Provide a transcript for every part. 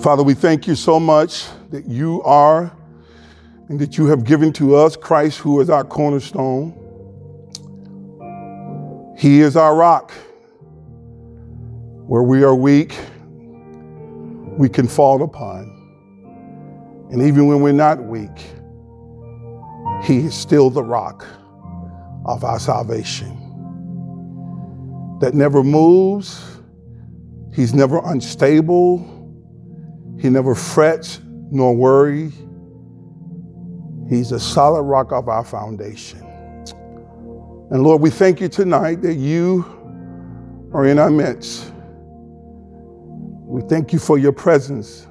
Father, we thank you so much that you are and that you have given to us Christ, who is our cornerstone. He is our rock. Where we are weak, we can fall upon. And even when we're not weak, He is still the rock of our salvation that never moves. He's never unstable. He never frets nor worries. He's a solid rock of our foundation. And Lord, we thank you tonight that you are in our midst. We thank you for your presence,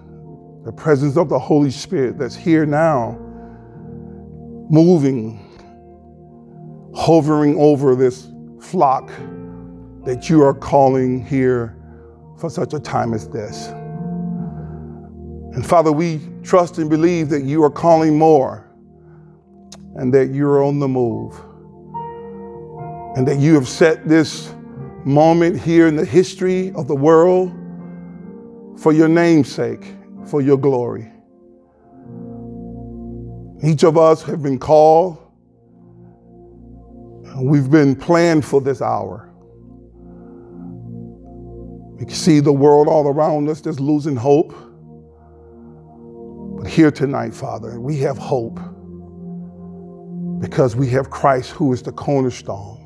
the presence of the Holy Spirit that's here now, moving, hovering over this flock that you are calling here for such a time as this. And Father, we trust and believe that you are calling more and that you're on the move. And that you have set this moment here in the history of the world for your namesake, for your glory. Each of us have been called. We've been planned for this hour. We can see the world all around us that's losing hope. Here tonight, Father, we have hope because we have Christ who is the cornerstone.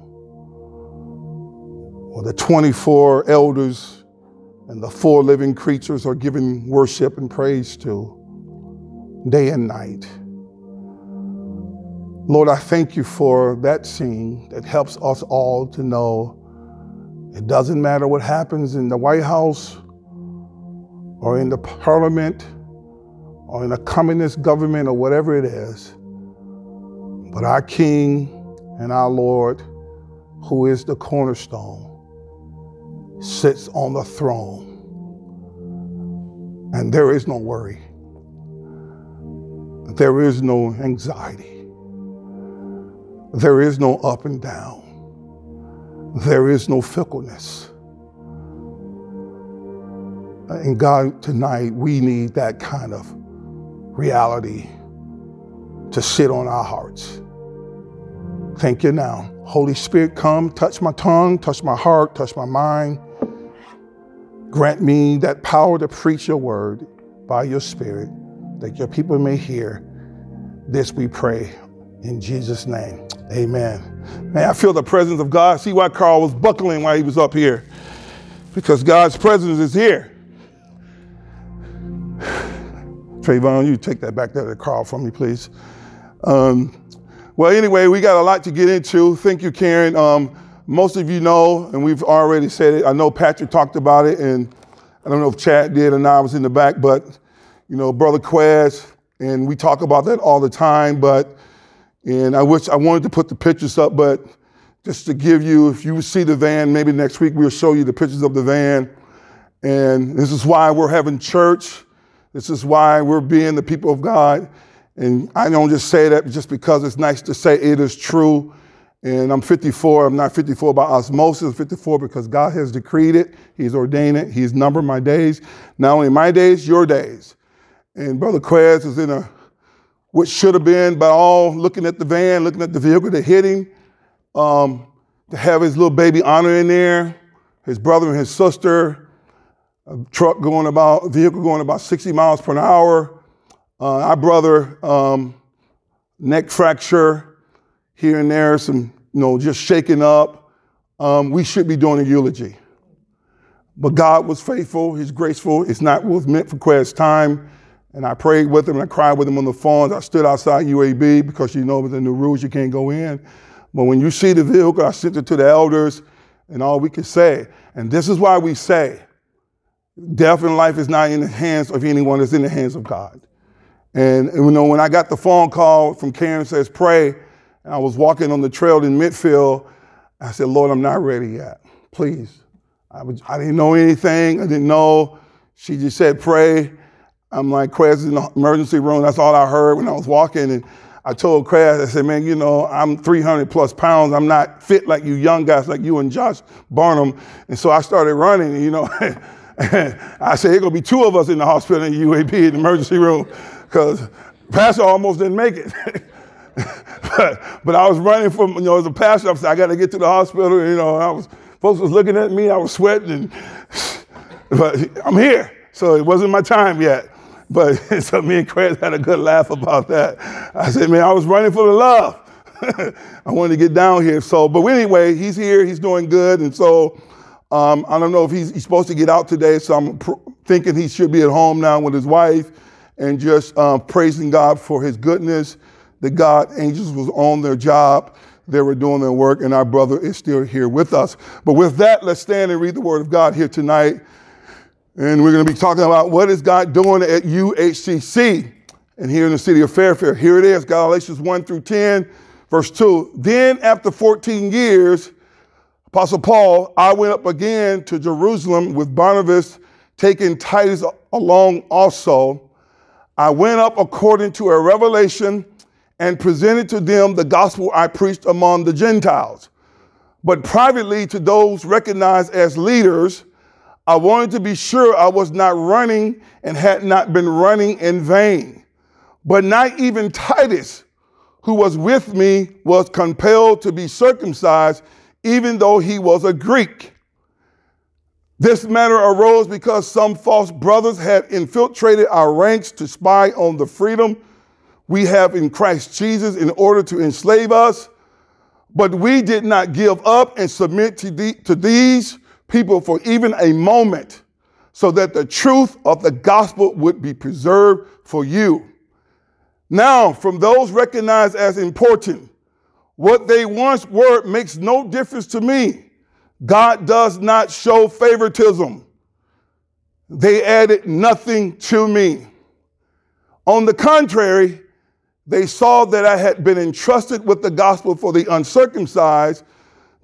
Well, the 24 elders and the four living creatures are giving worship and praise to day and night. Lord, I thank you for that scene that helps us all to know it doesn't matter what happens in the White House or in the parliament or in a communist government or whatever it is. But our King and our Lord, who is the cornerstone, sits on the throne. And there is no worry. There is no anxiety. There is no up and down. There is no fickleness. And God, tonight, we need that kind of reality to sit on our hearts. Thank you now. Holy Spirit, come, touch my tongue, touch my heart, touch my mind. Grant me that power to preach your word by your Spirit, that your people may hear. This we pray in Jesus' name. Amen. Man, I feel the presence of God. See why Carl was buckling while he was up here. Because God's presence is here. Trayvon, you take that back there to Carl for me, please. Um, well, anyway, we got a lot to get into. Thank you, Karen. Um, most of you know, and we've already said it. I know Patrick talked about it, and I don't know if Chad did or not. I was in the back, but you know, Brother Quez, and we talk about that all the time. But and I wish I wanted to put the pictures up, but just to give you, if you see the van, maybe next week we'll show you the pictures of the van. And this is why we're having church. This is why we're being the people of God. And I don't just say that just because it's nice to say it is true. And I'm 54. I'm not 54 by osmosis. I'm 54 because God has decreed it. He's ordained it. He's numbered my days. Not only my days, your days. And Brother Quez is in a, what should have been, by all looking at the van, looking at the vehicle that hit him, um, to have his little baby honor in there, his brother and his sister, a truck going about, vehicle going about 60 miles per hour, uh, our brother, um, neck fracture here and there, some, you know, just shaking up. Um, we should be doing a eulogy. But God was faithful, He's graceful. It's not what was meant for Quest time. And I prayed with him and I cried with him on the phone. I stood outside UAB because you know with the new rules you can't go in. But when you see the vehicle, I sent it to the elders and all we could say. And this is why we say death and life is not in the hands of anyone, it's in the hands of God. And you know, when I got the phone call from Karen says pray, and I was walking on the trail in Midfield, I said, Lord, I'm not ready yet. Please. I, I didn't know anything. I didn't know. She just said pray. I'm like, Craig in the emergency room. That's all I heard when I was walking. And I told Craig, I said, man, you know, I'm 300 plus pounds. I'm not fit like you young guys, like you and Josh Barnum. And so I started running, you know. I said, it's going to be two of us in the hospital in the UAB in the emergency room because pastor almost didn't make it. but, but I was running from, you know, as a pastor, I said, I got to get to the hospital. You know, I was, folks was looking at me, I was sweating, and, but I'm here. So it wasn't my time yet. But so me and Chris had a good laugh about that. I said, man, I was running for the love. I wanted to get down here. So, but anyway, he's here, he's doing good. And so um, I don't know if he's, he's, supposed to get out today. So I'm pr- thinking he should be at home now with his wife and just um, praising God for his goodness. The God angels was on their job. They were doing their work, and our brother is still here with us. But with that, let's stand and read the word of God here tonight. And we're going to be talking about what is God doing at UHCC and here in the city of Fairfield. Here it is, Galatians 1 through 10, verse 2. Then after 14 years, Apostle Paul, I went up again to Jerusalem with Barnabas, taking Titus along also. I went up according to a revelation and presented to them the gospel I preached among the Gentiles. But privately to those recognized as leaders, I wanted to be sure I was not running and had not been running in vain. But not even Titus, who was with me, was compelled to be circumcised, even though he was a Greek. This matter arose because some false brothers had infiltrated our ranks to spy on the freedom we have in Christ Jesus in order to enslave us. But we did not give up and submit to, the, to these people for even a moment so that the truth of the gospel would be preserved for you. Now, from those recognized as important, what they once were makes no difference to me. God does not show favoritism. They added nothing to me. On the contrary, they saw that I had been entrusted with the gospel for the uncircumcised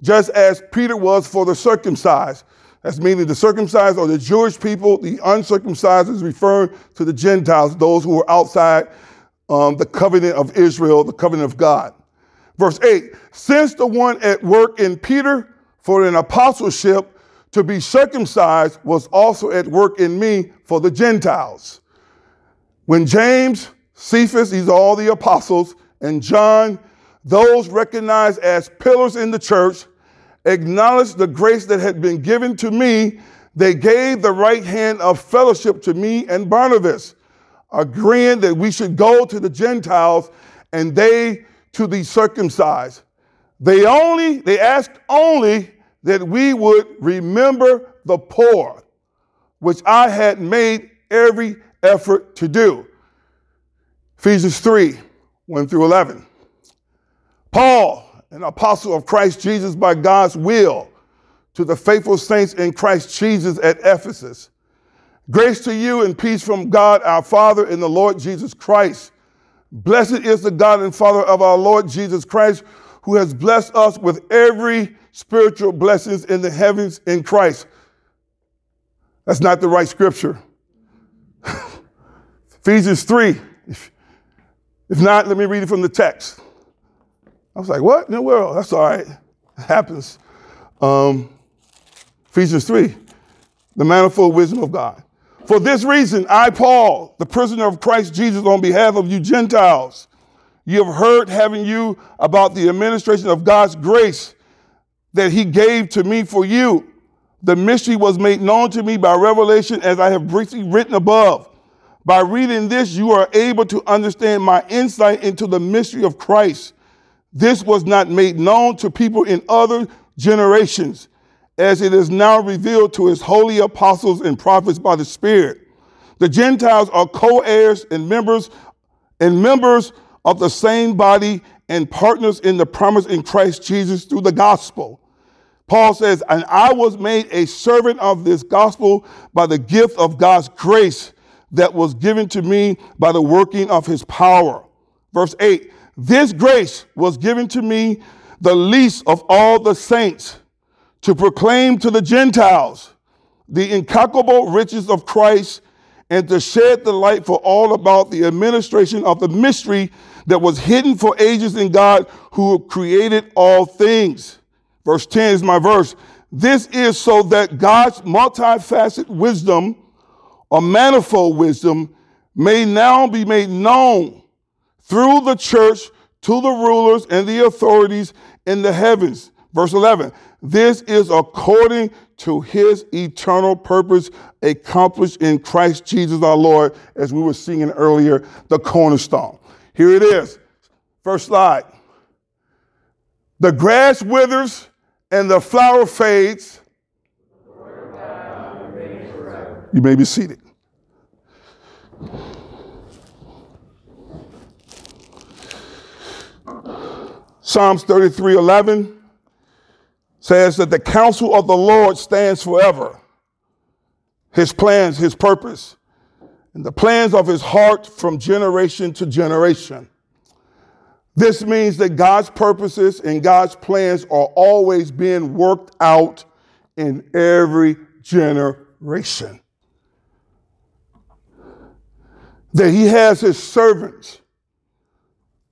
just as Peter was for the circumcised. That's meaning the circumcised or the Jewish people, the uncircumcised is referring to the Gentiles, those who were outside um, the covenant of Israel, the covenant of God. Verse 8 Since the one at work in Peter for an apostleship to be circumcised was also at work in me for the Gentiles. When James, Cephas, these are all the apostles, and John, those recognized as pillars in the church acknowledged the grace that had been given to me. They gave the right hand of fellowship to me and Barnabas, agreeing that we should go to the Gentiles and they to the circumcised. They only, they asked only that we would remember the poor, which I had made every effort to do. Ephesians 3, 1 through 11. Paul, an apostle of Christ Jesus by God's will, to the faithful saints in Christ Jesus at Ephesus. Grace to you and peace from God our Father and the Lord Jesus Christ. Blessed is the God and Father of our Lord Jesus Christ, who has blessed us with every spiritual blessings in the heavens in Christ. That's not the right scripture. Ephesians 3. If, if not, let me read it from the text. I was like, what in the world? That's all right. It happens. Um, Ephesians 3, the manifold wisdom of God. For this reason, I, Paul, the prisoner of Christ Jesus, on behalf of you Gentiles, you have heard, having you, about the administration of God's grace that he gave to me for you. The mystery was made known to me by revelation, as I have briefly written above. By reading this, you are able to understand my insight into the mystery of Christ this was not made known to people in other generations, as it is now revealed to his holy apostles and prophets by the Spirit. The Gentiles are co-heirs and members and members of the same body and partners in the promise in Christ Jesus through the gospel. Paul says, and I was made a servant of this gospel by the gift of God's grace that was given to me by the working of his power. Verse 8, this grace was given to me, the least of all the saints, to proclaim to the Gentiles the incalculable riches of Christ and to shed the light for all about the administration of the mystery that was hidden for ages in God who created all things. Verse 10 is my verse. This is so that God's multifaceted wisdom or manifold wisdom may now be made known through the church to the rulers and the authorities in the heavens. Verse 11. This is according to his eternal purpose accomplished in Christ Jesus our Lord, as we were singing earlier, the cornerstone. Here it is. First slide. The grass withers and the flower fades. You may be seated. Psalms 33 11 says that the counsel of the Lord stands forever. His plans, his purpose, and the plans of his heart from generation to generation. This means that God's purposes and God's plans are always being worked out in every generation. That he has his servants,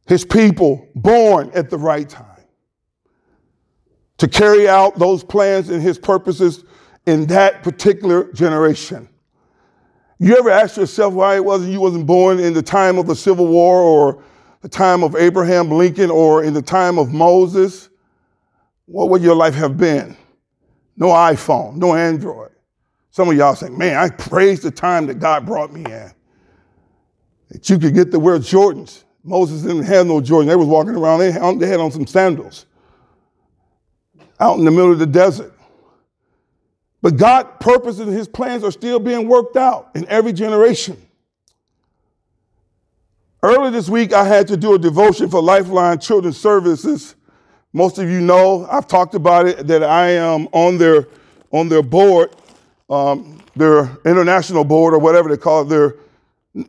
his people born at the right time to carry out those plans and his purposes in that particular generation. You ever ask yourself why it wasn't you wasn't born in the time of the Civil War or the time of Abraham Lincoln or in the time of Moses? What would your life have been? No iPhone, no Android. Some of y'all saying, man, I praise the time that God brought me in. That you could get to wear Jordans. Moses didn't have no Jordans. They was walking around, they had, they had on some sandals out in the middle of the desert. But God's purposes and his plans are still being worked out in every generation. Earlier this week, I had to do a devotion for Lifeline Children's Services. Most of you know, I've talked about it, that I am on their, on their board, um, their international board, or whatever they call it, their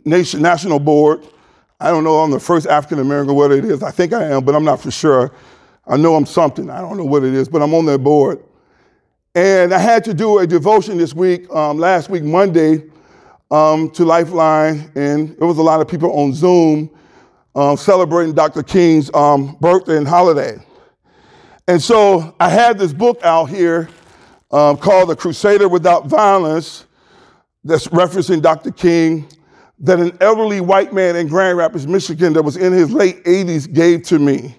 nation, national board. I don't know, I'm the first African American, what it is. I think I am, but I'm not for sure. I know I'm something. I don't know what it is, but I'm on that board. And I had to do a devotion this week, um, last week, Monday, um, to Lifeline. And there was a lot of people on Zoom um, celebrating Dr. King's um, birthday and holiday. And so I had this book out here um, called The Crusader Without Violence that's referencing Dr. King that an elderly white man in Grand Rapids, Michigan, that was in his late 80s gave to me.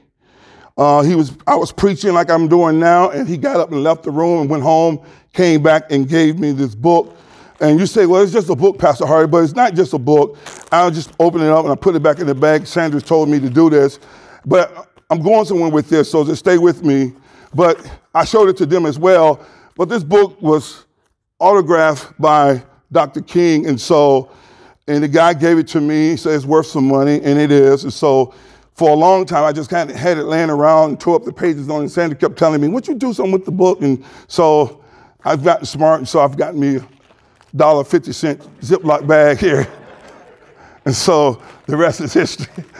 Uh, he was, I was preaching like I'm doing now, and he got up and left the room and went home, came back and gave me this book. And you say, well, it's just a book, Pastor Hardy, but it's not just a book. I'll just open it up and I put it back in the bag. Sanders told me to do this. But I'm going somewhere with this, so just stay with me. But I showed it to them as well. But this book was autographed by Dr. King, and so, and the guy gave it to me. He said it's worth some money, and it is. And so for a long time, I just kind of had it laying around and tore up the pages on it. And Sandy kept telling me, "Would you do something with the book?" And so I've gotten smart, and so I've gotten me a dollar fifty cent Ziploc bag here, and so the rest is history.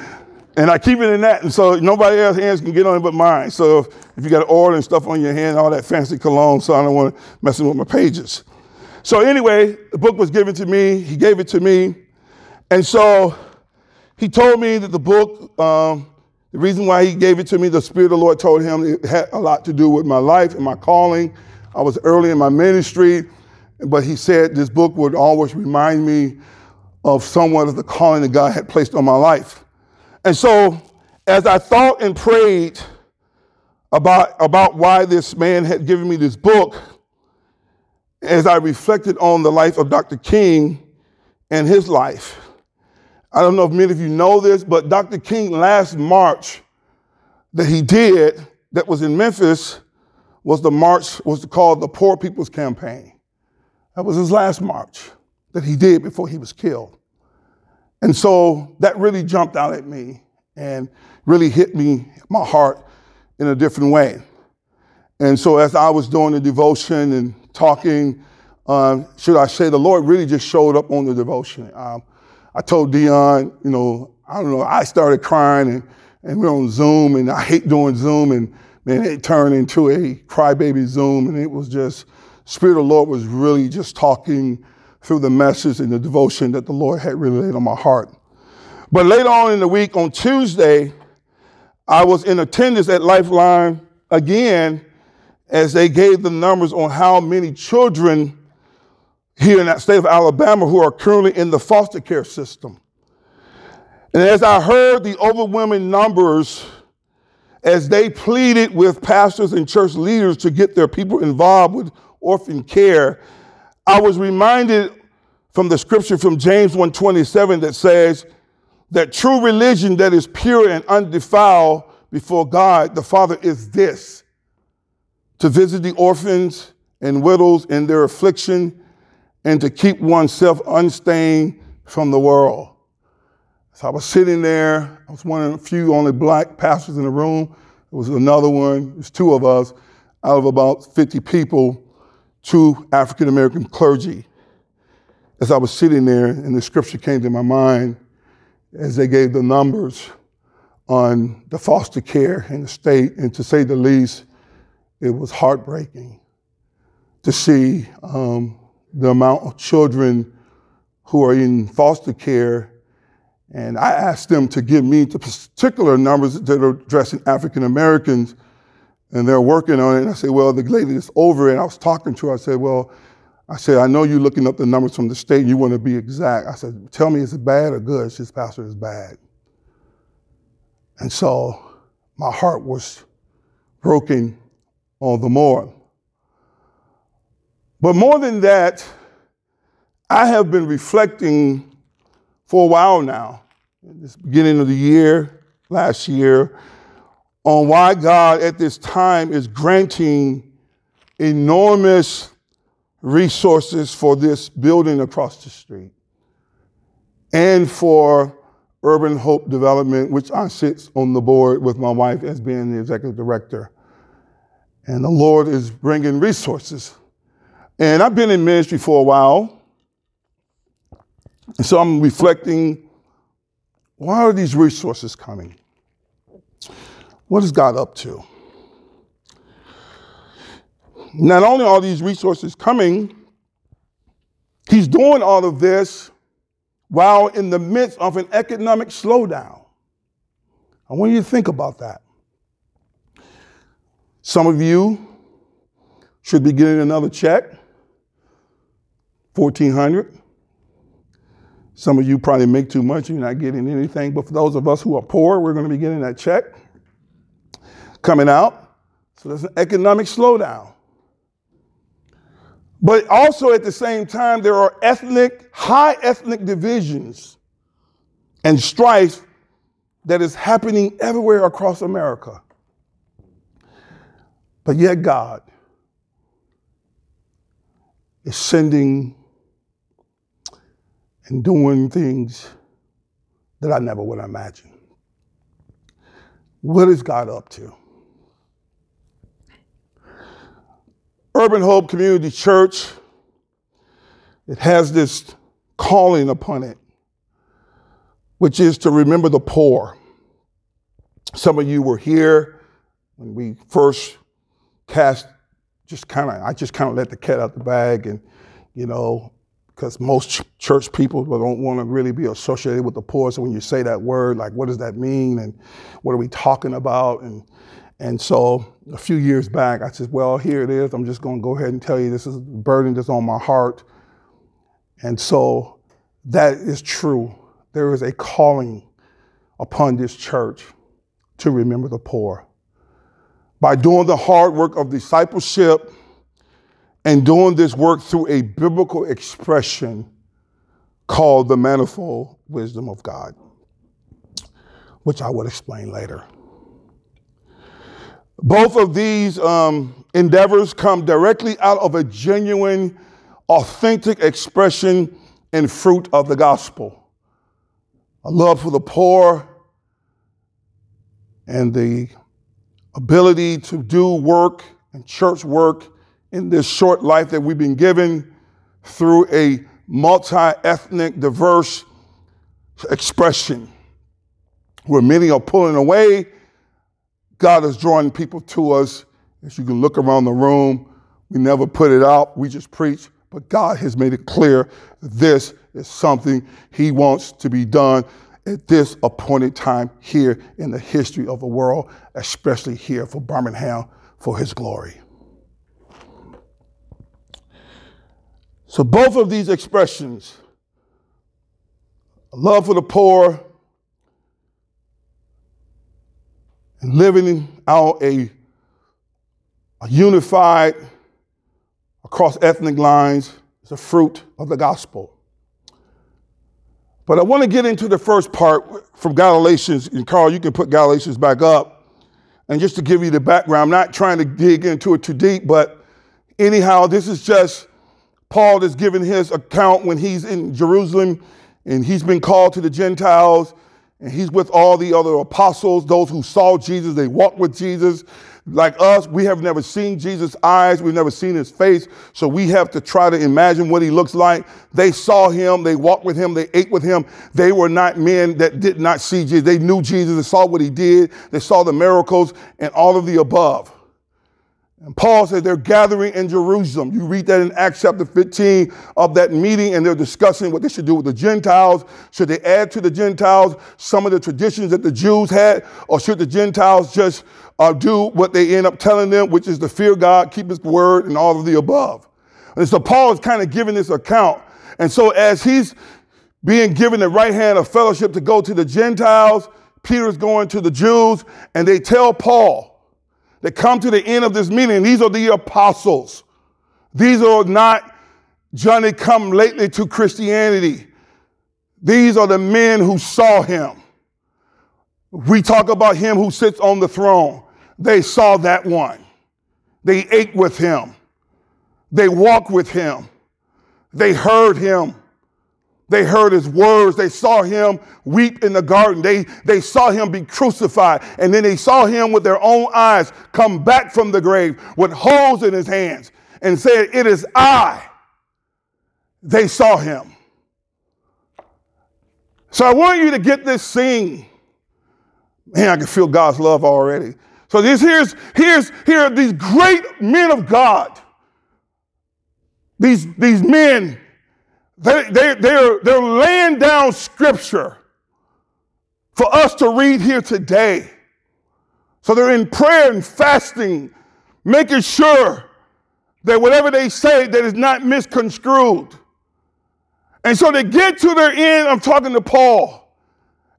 And I keep it in that, and so nobody else's hands can get on it but mine. So if you got oil and stuff on your hand, all that fancy cologne, so I don't want to mess with my pages. So anyway, the book was given to me. He gave it to me, and so he told me that the book, um, the reason why he gave it to me, the Spirit of the Lord told him it had a lot to do with my life and my calling. I was early in my ministry, but he said this book would always remind me of somewhat of the calling that God had placed on my life. And so, as I thought and prayed about, about why this man had given me this book, as I reflected on the life of Dr. King and his life, I don't know if many of you know this, but Dr. King last march that he did that was in Memphis was the march was called the Poor People's Campaign. That was his last march that he did before he was killed. And so that really jumped out at me and really hit me, my heart, in a different way. And so as I was doing the devotion and talking, um, should I say, the Lord really just showed up on the devotion. Um, I told Dion, you know, I don't know, I started crying and, and we're on Zoom and I hate doing Zoom and man, it turned into a crybaby Zoom and it was just, Spirit of the Lord was really just talking through the message and the devotion that the Lord had really laid on my heart. But later on in the week, on Tuesday, I was in attendance at Lifeline again, as they gave the numbers on how many children here in that state of Alabama who are currently in the foster care system. And as I heard the overwhelming numbers as they pleaded with pastors and church leaders to get their people involved with orphan care, I was reminded from the scripture from James 1:27 that says that true religion that is pure and undefiled before God the Father is this to visit the orphans and widows in their affliction and to keep oneself unstained from the world. So I was sitting there. I was one of the few only black pastors in the room. There was another one. There's two of us out of about 50 people, two African American clergy. As I was sitting there, and the scripture came to my mind as they gave the numbers on the foster care in the state, and to say the least, it was heartbreaking to see um, the amount of children who are in foster care. And I asked them to give me the particular numbers that are addressing African Americans, and they're working on it. And I said, Well, the lady is over, and I was talking to her. I said, Well, I said, I know you're looking up the numbers from the state, you want to be exact. I said, Tell me, is it bad or good? She said, Pastor, it's bad. And so my heart was broken all the more. But more than that, I have been reflecting for a while now, this beginning of the year, last year, on why God at this time is granting enormous resources for this building across the street and for Urban Hope Development, which I sit on the board with my wife as being the executive director. And the Lord is bringing resources. And I've been in ministry for a while. And so I'm reflecting why are these resources coming? What is God up to? Not only are these resources coming, He's doing all of this while in the midst of an economic slowdown. I want you to think about that. Some of you should be getting another check, 1400 Some of you probably make too much, you're not getting anything. But for those of us who are poor, we're going to be getting that check coming out. So there's an economic slowdown. But also at the same time, there are ethnic, high ethnic divisions and strife that is happening everywhere across America. But yet, God is sending and doing things that I never would imagine. What is God up to? Urban Hope Community Church, it has this calling upon it, which is to remember the poor. Some of you were here when we first cast just kind of I just kind of let the cat out the bag and you know because most ch- church people don't want to really be associated with the poor. So when you say that word like what does that mean? And what are we talking about? And and so a few years back I said well here it is. I'm just going to go ahead and tell you this is a burden that's on my heart. And so that is true. There is a calling upon this church to remember the poor. By doing the hard work of discipleship and doing this work through a biblical expression called the manifold wisdom of God, which I will explain later. Both of these um, endeavors come directly out of a genuine, authentic expression and fruit of the gospel. A love for the poor and the ability to do work and church work in this short life that we've been given through a multi ethnic, diverse expression. Where many are pulling away, God is drawing people to us. As you can look around the room, we never put it out, we just preach. But God has made it clear this is something He wants to be done at this appointed time here in the history of the world, especially here for Birmingham for his glory. So both of these expressions, love for the poor and living out a, a unified across ethnic lines is a fruit of the gospel. But I want to get into the first part from Galatians, and Carl, you can put Galatians back up. And just to give you the background, I'm not trying to dig into it too deep, but anyhow, this is just Paul is giving his account when he's in Jerusalem and he's been called to the Gentiles and he's with all the other apostles, those who saw Jesus, they walked with Jesus. Like us, we have never seen Jesus' eyes, we've never seen his face, so we have to try to imagine what he looks like. They saw him, they walked with him, they ate with him. They were not men that did not see Jesus. They knew Jesus, they saw what he did, they saw the miracles, and all of the above. And Paul says they're gathering in Jerusalem. You read that in Acts chapter 15 of that meeting, and they're discussing what they should do with the Gentiles. Should they add to the Gentiles some of the traditions that the Jews had, or should the Gentiles just uh, do what they end up telling them, which is to fear God, keep his word, and all of the above? And so Paul is kind of giving this account. And so as he's being given the right hand of fellowship to go to the Gentiles, Peter's going to the Jews, and they tell Paul, that come to the end of this meeting. These are the apostles. These are not Johnny come lately to Christianity. These are the men who saw him. We talk about him who sits on the throne. They saw that one. They ate with him. They walked with him. They heard him. They heard his words. They saw him weep in the garden. They, they saw him be crucified. And then they saw him with their own eyes come back from the grave with holes in his hands and said, It is I. They saw him. So I want you to get this scene. Man, I can feel God's love already. So this here's here's here are these great men of God. These, these men they, they, they're, they're laying down scripture for us to read here today. So they're in prayer and fasting, making sure that whatever they say that is not misconstrued. And so they get to their end. I'm talking to Paul.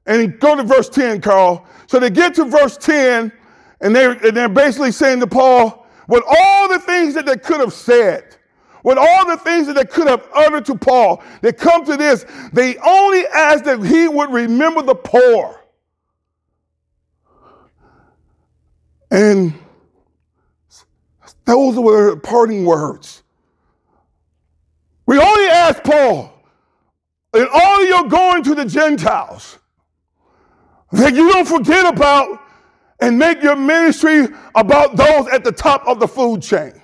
And go to verse 10, Carl. So they get to verse 10, and they're, and they're basically saying to Paul, with all the things that they could have said, with all the things that they could have uttered to Paul, they come to this. They only asked that he would remember the poor. And those were parting words. We only ask Paul, in all you're going to the Gentiles, that you don't forget about and make your ministry about those at the top of the food chain.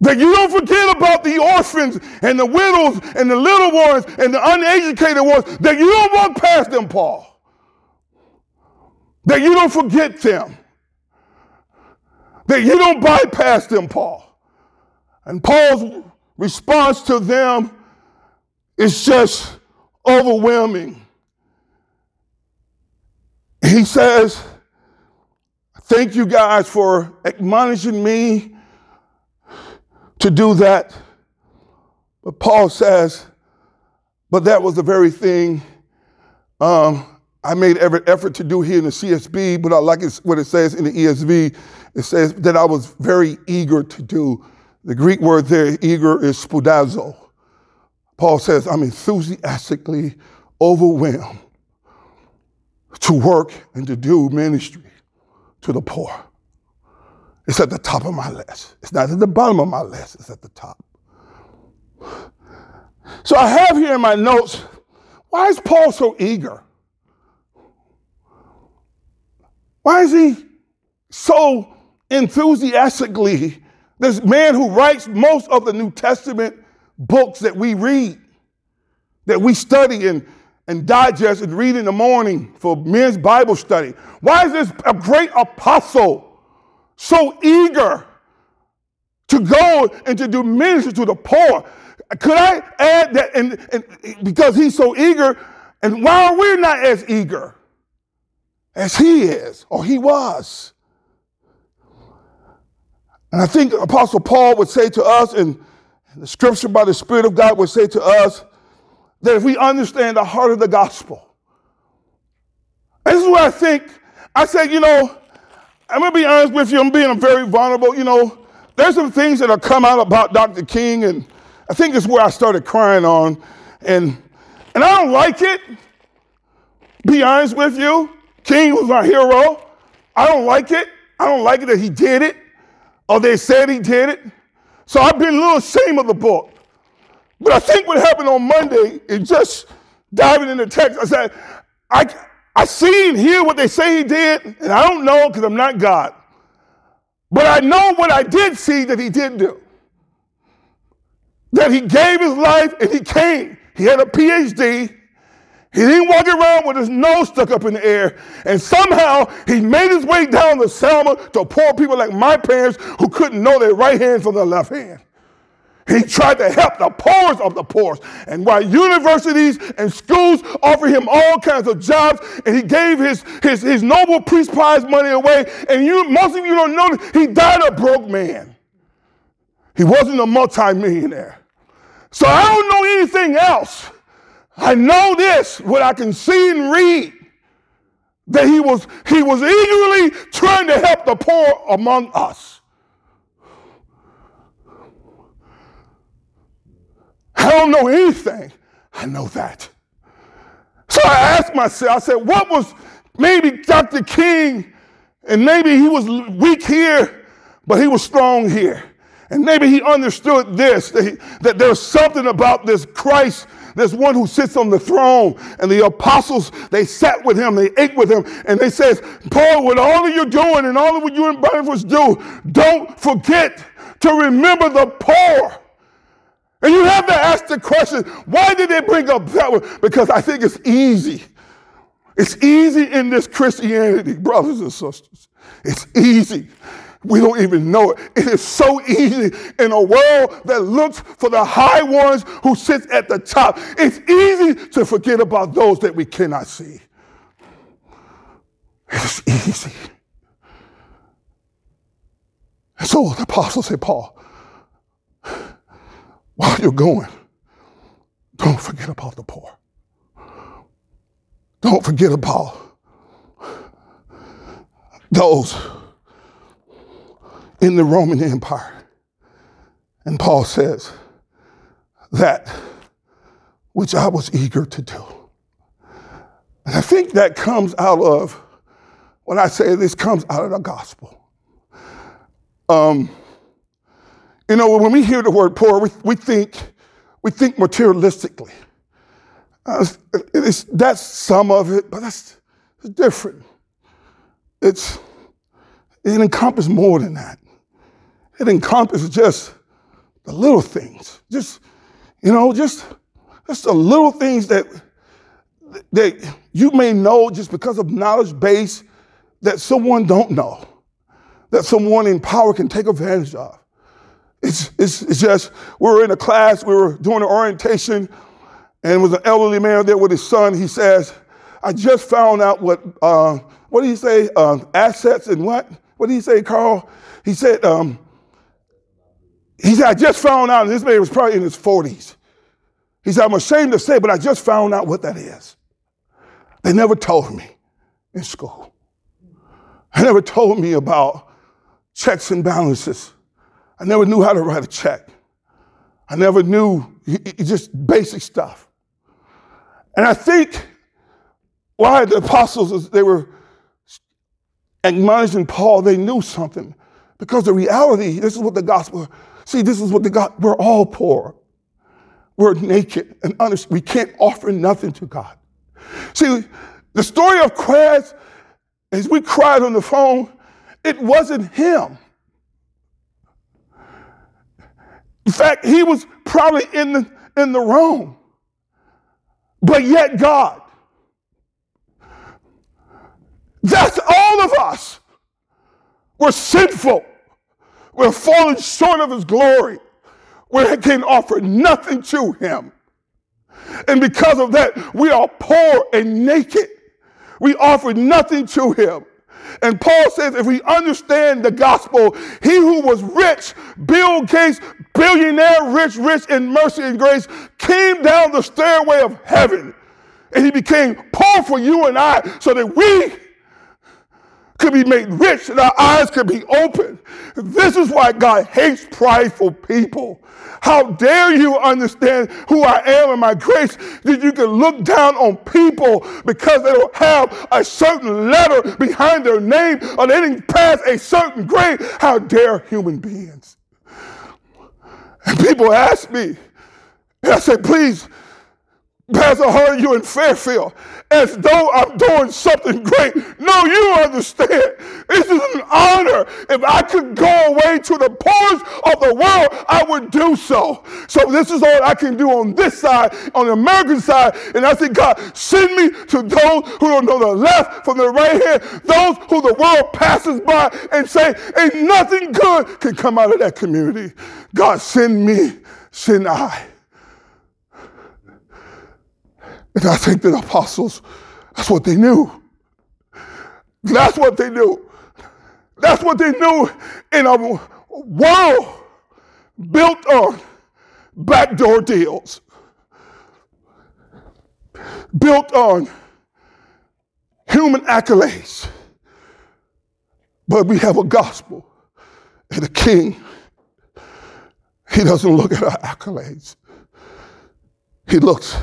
That you don't forget about the orphans and the widows and the little ones and the uneducated ones. That you don't walk past them, Paul. That you don't forget them. That you don't bypass them, Paul. And Paul's response to them is just overwhelming. He says, Thank you guys for admonishing me to do that. But Paul says, but that was the very thing um, I made every effort to do here in the CSB, but I like what it says in the ESV. It says that I was very eager to do. The Greek word there, eager, is spoudazo. Paul says, I'm enthusiastically overwhelmed to work and to do ministry to the poor. It's at the top of my list. It's not at the bottom of my list, it's at the top. So I have here in my notes why is Paul so eager? Why is he so enthusiastically this man who writes most of the New Testament books that we read, that we study and, and digest and read in the morning for men's Bible study? Why is this a great apostle so eager to go and to do ministry to the poor. Could I add that? And, and because he's so eager, and why are we not as eager as he is or he was? And I think Apostle Paul would say to us and The scripture by the Spirit of God would say to us that if we understand the heart of the gospel, this is what I think. I said, you know, I'm gonna be honest with you, I'm being very vulnerable. You know, there's some things that have come out about Dr. King, and I think it's where I started crying on. And and I don't like it. Be honest with you. King was my hero. I don't like it. I don't like it that he did it, or they said he did it. So I've been a little ashamed of the book. But I think what happened on Monday is just diving into text. I said, I, I see and hear what they say he did, and I don't know because I'm not God. But I know what I did see that he did do. That he gave his life and he came. He had a PhD. He didn't walk around with his nose stuck up in the air. And somehow he made his way down the Selma to poor people like my parents who couldn't know their right hand from their left hand. He tried to help the poorest of the poorest. And while universities and schools offered him all kinds of jobs, and he gave his, his, his Nobel Peace Prize money away, and you, most of you don't know he died a broke man. He wasn't a multimillionaire. So I don't know anything else. I know this, what I can see and read, that he was, he was eagerly trying to help the poor among us. I don't know anything. I know that. So I asked myself, I said, what was maybe Dr. King, and maybe he was weak here, but he was strong here. And maybe he understood this that, he, that there's something about this Christ, this one who sits on the throne. And the apostles, they sat with him, they ate with him, and they says, Paul, with all that you're doing and all of what you and Barnabas do, don't forget to remember the poor. And you have to ask the question, why did they bring up that one? Because I think it's easy. It's easy in this Christianity, brothers and sisters. It's easy. We don't even know it. It is so easy in a world that looks for the high ones who sits at the top. It's easy to forget about those that we cannot see. It's easy. And so the apostle said, Paul, while you're going, don't forget about the poor. Don't forget about those in the Roman Empire. And Paul says, that which I was eager to do. And I think that comes out of, when I say this comes out of the gospel. Um, you know, when we hear the word poor, we, we think we think materialistically. Uh, that's some of it, but that's different. It's it encompasses more than that. It encompasses just the little things, just you know, just just the little things that that you may know just because of knowledge base that someone don't know, that someone in power can take advantage of. It's, it's, it's just, we were in a class, we were doing an orientation, and it was an elderly man there with his son. He says, I just found out what, uh, what did he say? Uh, assets and what? What did he say, Carl? He said, um, he said, I just found out, and this man was probably in his 40s. He said, I'm ashamed to say, but I just found out what that is. They never told me in school. They never told me about checks and balances. I never knew how to write a check. I never knew just basic stuff. And I think why the apostles, they were admonishing Paul, they knew something. Because the reality, this is what the gospel, see, this is what the God, we're all poor. We're naked and honest. We can't offer nothing to God. See, the story of Quez, as we cried on the phone, it wasn't him. In fact, he was probably in the, in the wrong. But yet, God. That's all of us. We're sinful. We're falling short of his glory. We can offer nothing to him. And because of that, we are poor and naked. We offer nothing to him. And Paul says if we understand the gospel, he who was rich, Bill Gates, billionaire, rich, rich in mercy and grace, came down the stairway of heaven. And he became poor for you and I so that we could be made rich and our eyes could be opened. This is why God hates prideful people. How dare you understand who I am and my grace that you can look down on people because they don't have a certain letter behind their name or they didn't pass a certain grade. How dare human beings? And people ask me, and I say, please, Pastor Hart, you in Fairfield, as though I'm doing something great. No, you understand. This is an honor. If I could go away to the poorest of the world, I would do so. So this is all I can do on this side, on the American side. And I say, God, send me to those who don't know the left from the right hand, those who the world passes by and say, ain't nothing good can come out of that community. God, send me, send I. And I think that apostles, that's what they knew. That's what they knew. That's what they knew in a world built on backdoor deals, built on human accolades. But we have a gospel and a king. He doesn't look at our accolades. He looks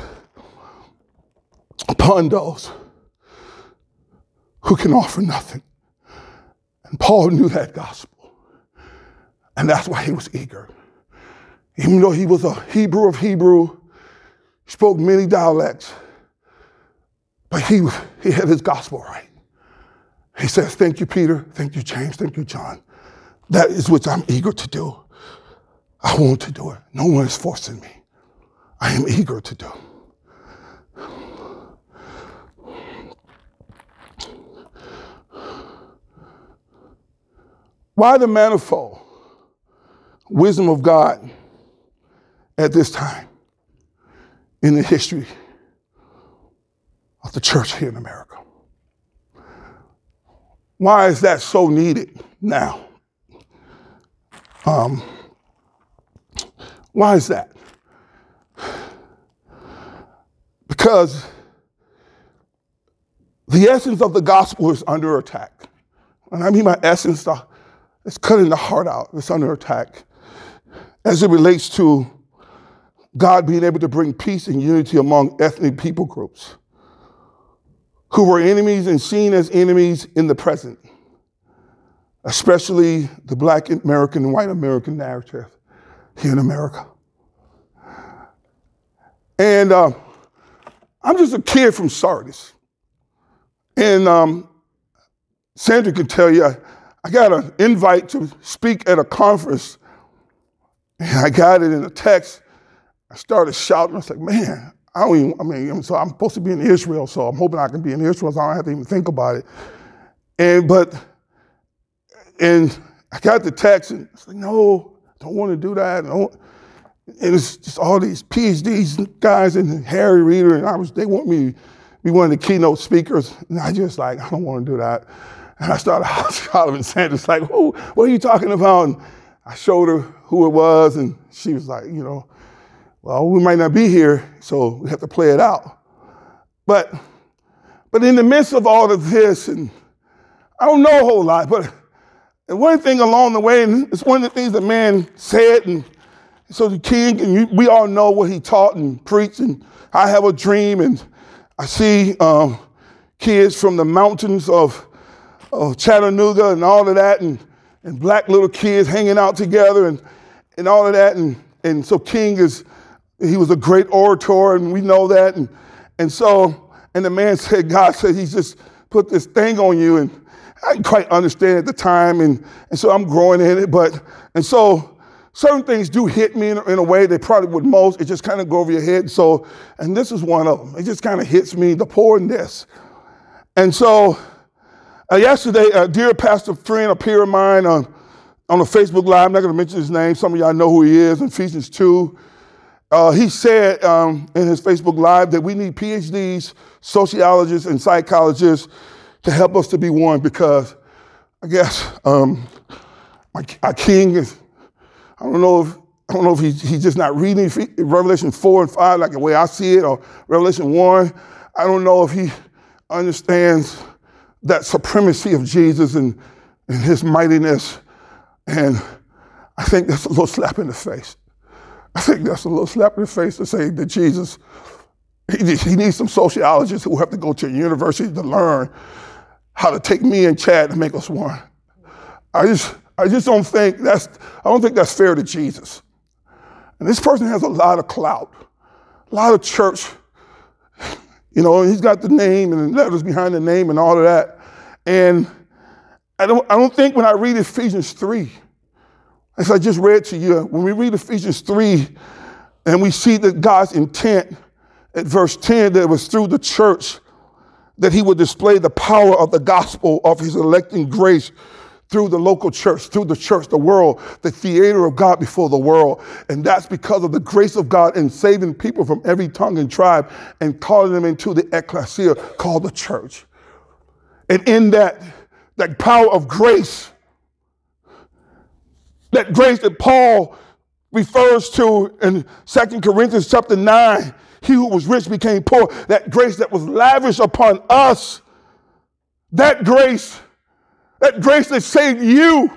upon those who can offer nothing. And Paul knew that gospel. And that's why he was eager. Even though he was a Hebrew of Hebrew, spoke many dialects, but he, he had his gospel right. He says, Thank you, Peter. Thank you, James. Thank you, John. That is what I'm eager to do. I want to do it. No one is forcing me. I am eager to do. Why the manifold wisdom of God at this time in the history of the church here in America? Why is that so needed now? Um, why is that? Because the essence of the gospel is under attack. And I mean by essence, the it's cutting the heart out. It's under attack. As it relates to God being able to bring peace and unity among ethnic people groups who were enemies and seen as enemies in the present, especially the black American and white American narrative here in America. And uh, I'm just a kid from Sardis. And um, Sandra can tell you, I got an invite to speak at a conference, and I got it in a text. I started shouting. I was like, man, I don't even, I mean, so I'm supposed to be in Israel, so I'm hoping I can be in Israel so I don't have to even think about it. And, but, and I got the text, and I was like, no, don't want to do that. And it's just all these PhDs guys and Harry Reeder, and I was, they want me to be one of the keynote speakers. And I just like, I don't want to do that. And I started hollering Sanders, like, who, what are you talking about? And I showed her who it was, and she was like, you know, well, we might not be here, so we have to play it out. But, but in the midst of all of this, and I don't know a whole lot, but one thing along the way, and it's one of the things the man said, and so the king, and you, we all know what he taught and preached, and I have a dream, and I see um, kids from the mountains of oh, Chattanooga and all of that, and, and black little kids hanging out together and, and all of that. And, and so King is, he was a great orator, and we know that. And, and so, and the man said, God said, He's just put this thing on you. And I didn't quite understand at the time. And, and so I'm growing in it. But, and so certain things do hit me in, in a way they probably would most. It just kind of go over your head. So, and this is one of them. It just kind of hits me, the poorness. And so, uh, yesterday, a dear pastor friend, a peer of mine on, on a Facebook Live, I'm not going to mention his name, some of y'all know who he is, in Ephesians 2, uh, he said um, in his Facebook Live that we need PhDs, sociologists, and psychologists to help us to be one because I guess um, my, our king is, I don't know if, I don't know if he's just not reading Revelation 4 and 5 like the way I see it or Revelation 1. I don't know if he understands that supremacy of Jesus and, and his mightiness. And I think that's a little slap in the face. I think that's a little slap in the face to say that Jesus, he, he needs some sociologists who have to go to a university to learn how to take me and Chad and make us one. I just, I just don't think that's, I don't think that's fair to Jesus. And this person has a lot of clout, a lot of church. You know, he's got the name and the letters behind the name and all of that. And I don't, I don't think when I read Ephesians 3, as I just read to you, when we read Ephesians 3 and we see that God's intent at verse 10 that it was through the church that he would display the power of the gospel of his electing grace through the local church, through the church, the world, the theater of God before the world. And that's because of the grace of God in saving people from every tongue and tribe and calling them into the ecclesia called the church. And in that, that power of grace, that grace that Paul refers to in 2 Corinthians chapter 9. He who was rich became poor. That grace that was lavished upon us. That grace, that grace that saved you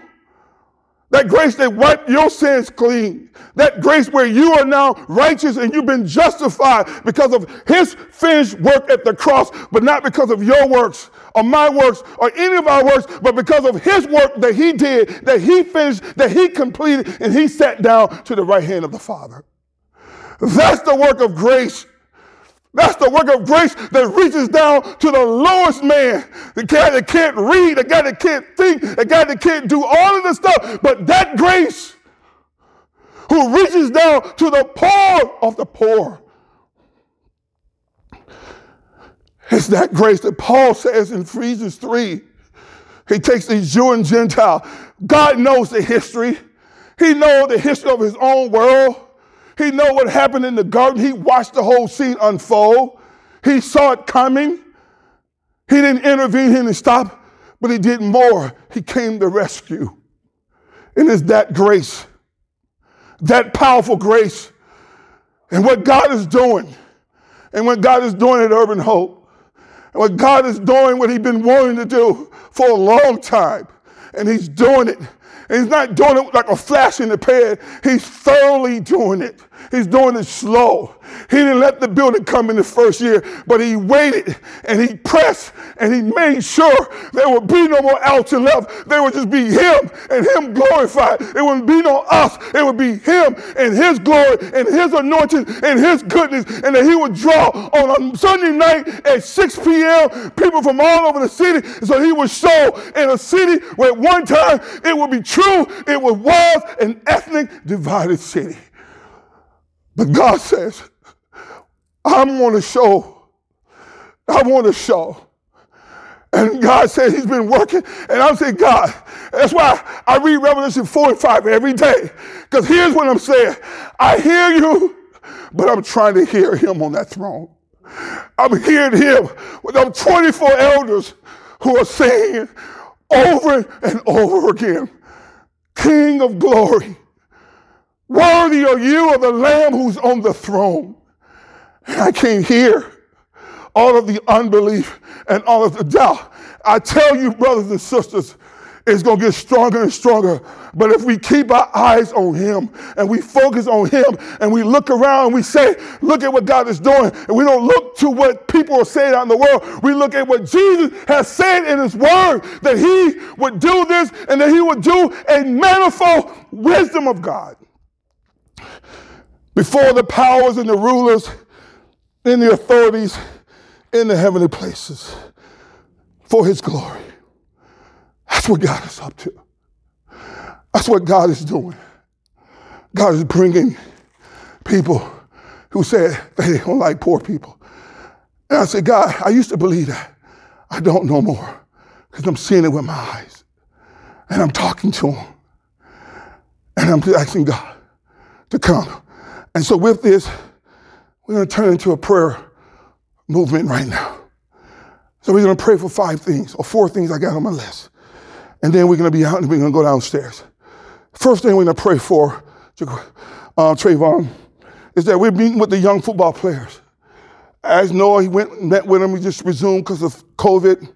that grace that wiped your sins clean. That grace where you are now righteous and you've been justified because of his finished work at the cross, but not because of your works or my works or any of our works, but because of his work that he did, that he finished, that he completed, and he sat down to the right hand of the Father. That's the work of grace that's the work of grace that reaches down to the lowest man, the guy that can't read, the guy that can't think, the guy that can't do all of this stuff. But that grace who reaches down to the poor of the poor. It's that grace that Paul says in Ephesians 3. He takes the Jew and Gentile. God knows the history. He knows the history of his own world. He know what happened in the garden. He watched the whole scene unfold. He saw it coming. He didn't intervene, he didn't stop, but he did more. He came to rescue. And it's that grace, that powerful grace, and what God is doing, and what God is doing at Urban Hope, and what God is doing, what He's been wanting to do for a long time, and He's doing it. And he's not doing it like a flash in the pan. He's thoroughly doing it. He's doing it slow. He didn't let the building come in the first year, but he waited and he pressed and he made sure there would be no more outs and left. There would just be him and him glorified. It wouldn't be no us. It would be him and his glory and his anointing and his goodness. And that he would draw on a Sunday night at 6 p.m. people from all over the city. So he would show in a city where at one time it would be true, it was an ethnic divided city. But God says, I'm to show. I want to show. And God said He's been working. And I'm saying, God, that's why I read Revelation 4 and 5 every day. Because here's what I'm saying I hear you, but I'm trying to hear Him on that throne. I'm hearing Him with them 24 elders who are saying over and over again, King of glory, Worthy are you of the Lamb who's on the throne. And I can't hear all of the unbelief and all of the doubt. I tell you, brothers and sisters, it's going to get stronger and stronger. But if we keep our eyes on Him and we focus on Him and we look around and we say, look at what God is doing, and we don't look to what people are saying out in the world, we look at what Jesus has said in His Word that He would do this and that He would do a manifold wisdom of God before the powers and the rulers and the authorities in the heavenly places for his glory. That's what God is up to. That's what God is doing. God is bringing people who said they don't like poor people. And I said, God, I used to believe that. I don't no more because I'm seeing it with my eyes. And I'm talking to him. And I'm asking God to come and so, with this, we're going to turn into a prayer movement right now. So we're going to pray for five things or four things I got on my list. And then we're going to be out and we're going to go downstairs. First thing we're going to pray for, uh, Trayvon, is that we're meeting with the young football players. As Noah, he went met with them. We just resumed because of COVID.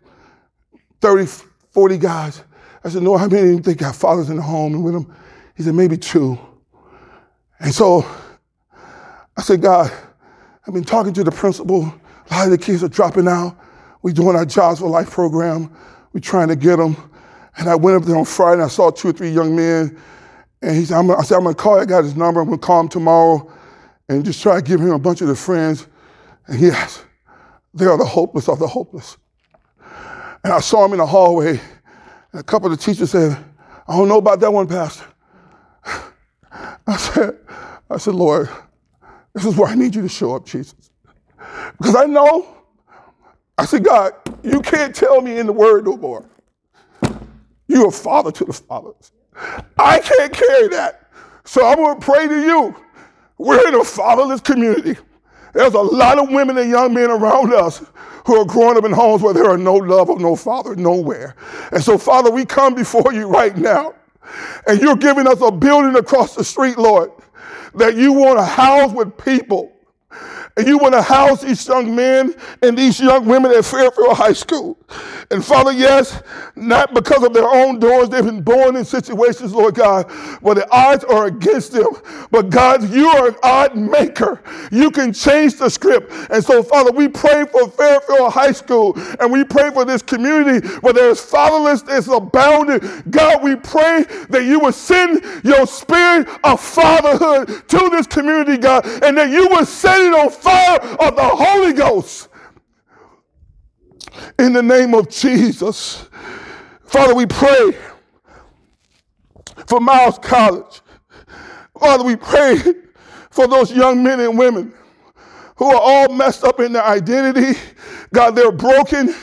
30, 40 guys. I said, Noah, how many of you think got fathers in the home and with them? He said, maybe two. And so I said, God, I've been talking to the principal. A lot of the kids are dropping out. We're doing our Jobs for Life program. We're trying to get them. And I went up there on Friday and I saw two or three young men. And he said, I'm, I said, I'm going to call. I got his number. I'm going to call him tomorrow and just try to give him a bunch of the friends. And yes, they are the hopeless of the hopeless. And I saw him in the hallway. And a couple of the teachers said, I don't know about that one, Pastor. I said, I said, Lord, this is where I need you to show up, Jesus. Because I know, I said, God, you can't tell me in the word no more. You're a father to the fathers. I can't carry that. So I'm going to pray to you. We're in a fatherless community. There's a lot of women and young men around us who are growing up in homes where there are no love or no father nowhere. And so, Father, we come before you right now, and you're giving us a building across the street, Lord, that you want to house with people and you want to house these young men and these young women at Fairfield High School. And Father, yes, not because of their own doors, they've been born in situations, Lord God, where the odds are against them. But God, you are an odd maker. You can change the script. And so, Father, we pray for Fairfield High School and we pray for this community where there's fatherlessness abounding. God, we pray that you would send your spirit of fatherhood to this community, God, and that you would set it on fire of the Holy Ghost. In the name of Jesus. Father, we pray for Miles College. Father, we pray for those young men and women who are all messed up in their identity. God, they're broken.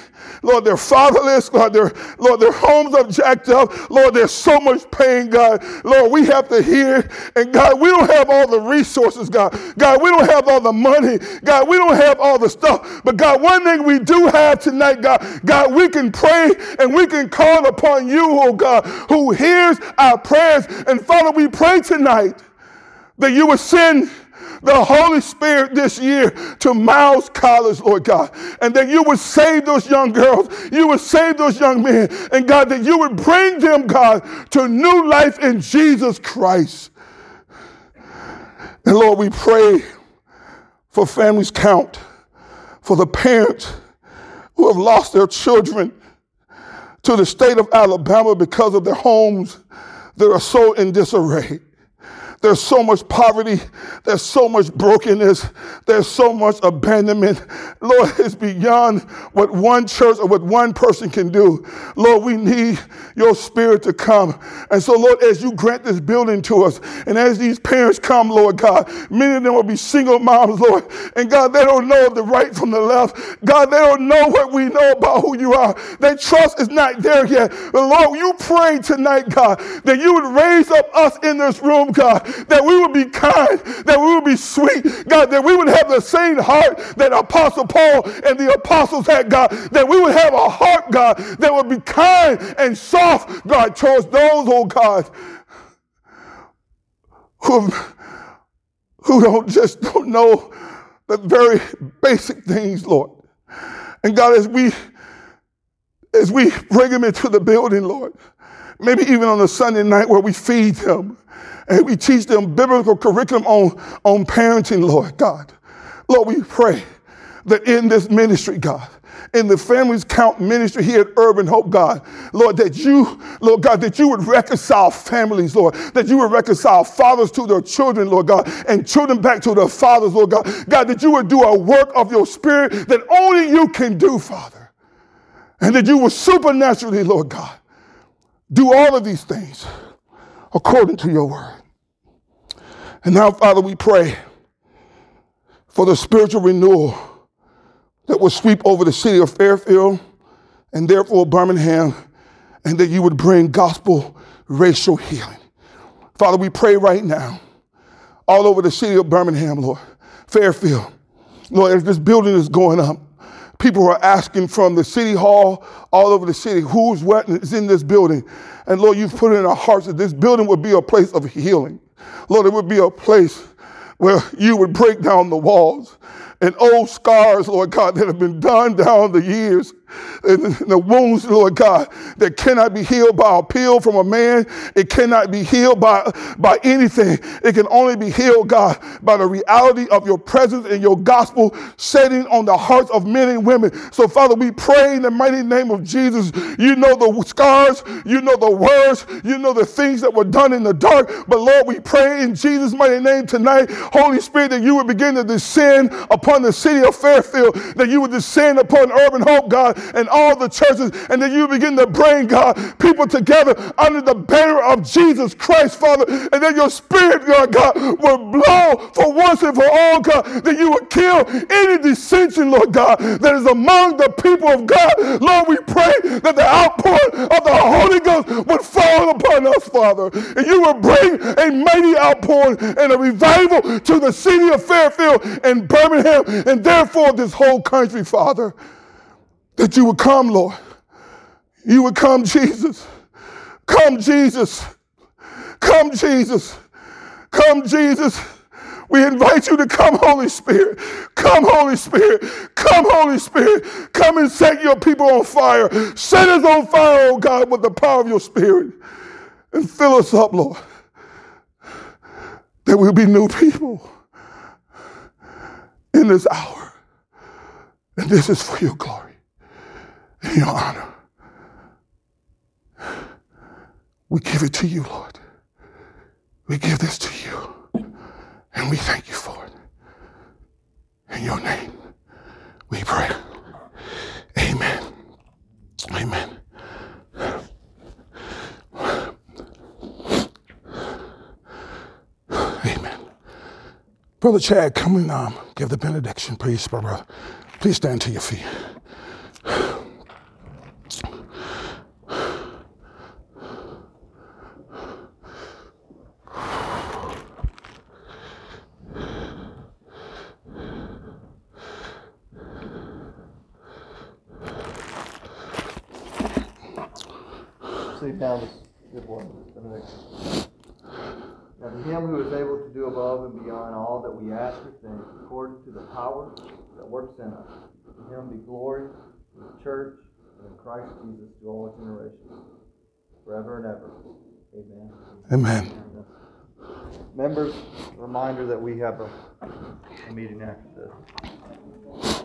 Lord, they're fatherless. Lord, their, Lord, their homes are jacked up. Lord, there's so much pain, God. Lord, we have to hear. And God, we don't have all the resources, God. God, we don't have all the money. God, we don't have all the stuff. But God, one thing we do have tonight, God, God, we can pray and we can call upon you, oh God, who hears our prayers. And Father, we pray tonight that you would send the Holy Spirit this year to Miles College, Lord God, and that you would save those young girls, you would save those young men, and God, that you would bring them, God, to new life in Jesus Christ. And Lord, we pray for families count, for the parents who have lost their children to the state of Alabama because of their homes that are so in disarray. There's so much poverty. There's so much brokenness. There's so much abandonment. Lord, it's beyond what one church or what one person can do. Lord, we need your spirit to come. And so, Lord, as you grant this building to us, and as these parents come, Lord God, many of them will be single moms, Lord. And God, they don't know the right from the left. God, they don't know what we know about who you are. Their trust is not there yet. But Lord, you pray tonight, God, that you would raise up us in this room, God, that we would be kind, that we would be sweet, God, that we would have the same heart that Apostle Paul and the apostles had, God, that we would have a heart, God, that would be kind and soft, God, towards those, oh God, who, who don't just don't know the very basic things, Lord. And God, as we as we bring them into the building, Lord, maybe even on a Sunday night where we feed them, and we teach them biblical curriculum on, on parenting, Lord God. Lord, we pray that in this ministry, God, in the Families Count ministry here at Urban Hope, God, Lord, that you, Lord God, that you would reconcile families, Lord, that you would reconcile fathers to their children, Lord God, and children back to their fathers, Lord God. God, that you would do a work of your spirit that only you can do, Father. And that you will supernaturally, Lord God, do all of these things according to your word. And now, Father, we pray for the spiritual renewal that will sweep over the city of Fairfield and therefore Birmingham, and that you would bring gospel racial healing. Father, we pray right now all over the city of Birmingham, Lord, Fairfield. Lord, as this building is going up, People were asking from the city hall all over the city who's what is in this building. And Lord, you've put it in our hearts that this building would be a place of healing. Lord, it would be a place where you would break down the walls and old scars, Lord God, that have been done down the years and the wounds, Lord God, that cannot be healed by a pill from a man. It cannot be healed by, by anything. It can only be healed, God, by the reality of your presence and your gospel setting on the hearts of men and women. So, Father, we pray in the mighty name of Jesus. You know the scars, you know the words, you know the things that were done in the dark. But, Lord, we pray in Jesus' mighty name tonight, Holy Spirit, that you would begin to descend upon the city of Fairfield, that you would descend upon Urban Hope, God, and all the churches, and then you begin to bring, God, people together under the banner of Jesus Christ, Father, and then your spirit, God, will blow for once and for all, God, that you will kill any dissension, Lord God, that is among the people of God. Lord, we pray that the outpouring of the Holy Ghost would fall upon us, Father, and you will bring a mighty outpouring and a revival to the city of Fairfield and Birmingham, and therefore this whole country, Father that you would come, Lord. You would come, Jesus. Come, Jesus. Come, Jesus. Come, Jesus. We invite you to come, Holy Spirit. Come, Holy Spirit. Come, Holy Spirit. Come and set your people on fire. Set us on fire, oh God, with the power of your Spirit. And fill us up, Lord. That we'll be new people in this hour. And this is for your glory in your honor. We give it to you, Lord. We give this to you. And we thank you for it. In your name, we pray. Amen. Amen. Amen. Brother Chad, come and um, give the benediction, please, brother. Please stand to your feet. Down this good one, Now to him who is able to do above and beyond all that we ask or think, according to the power that works in us, to him be glory in the church and in Christ Jesus to all generations, forever and ever. Amen. Amen. Members, reminder that we have a, a meeting after this.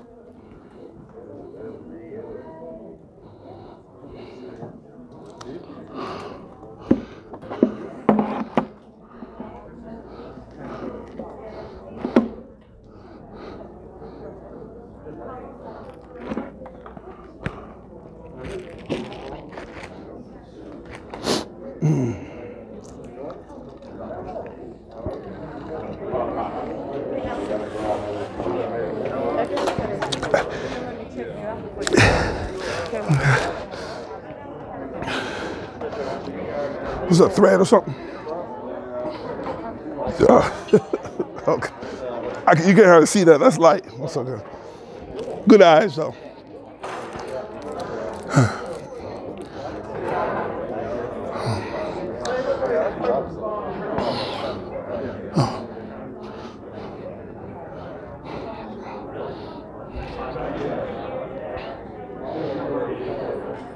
Was a thread or something? Uh, okay. I, you can hardly see that. That's light. That's okay. Good eyes, though.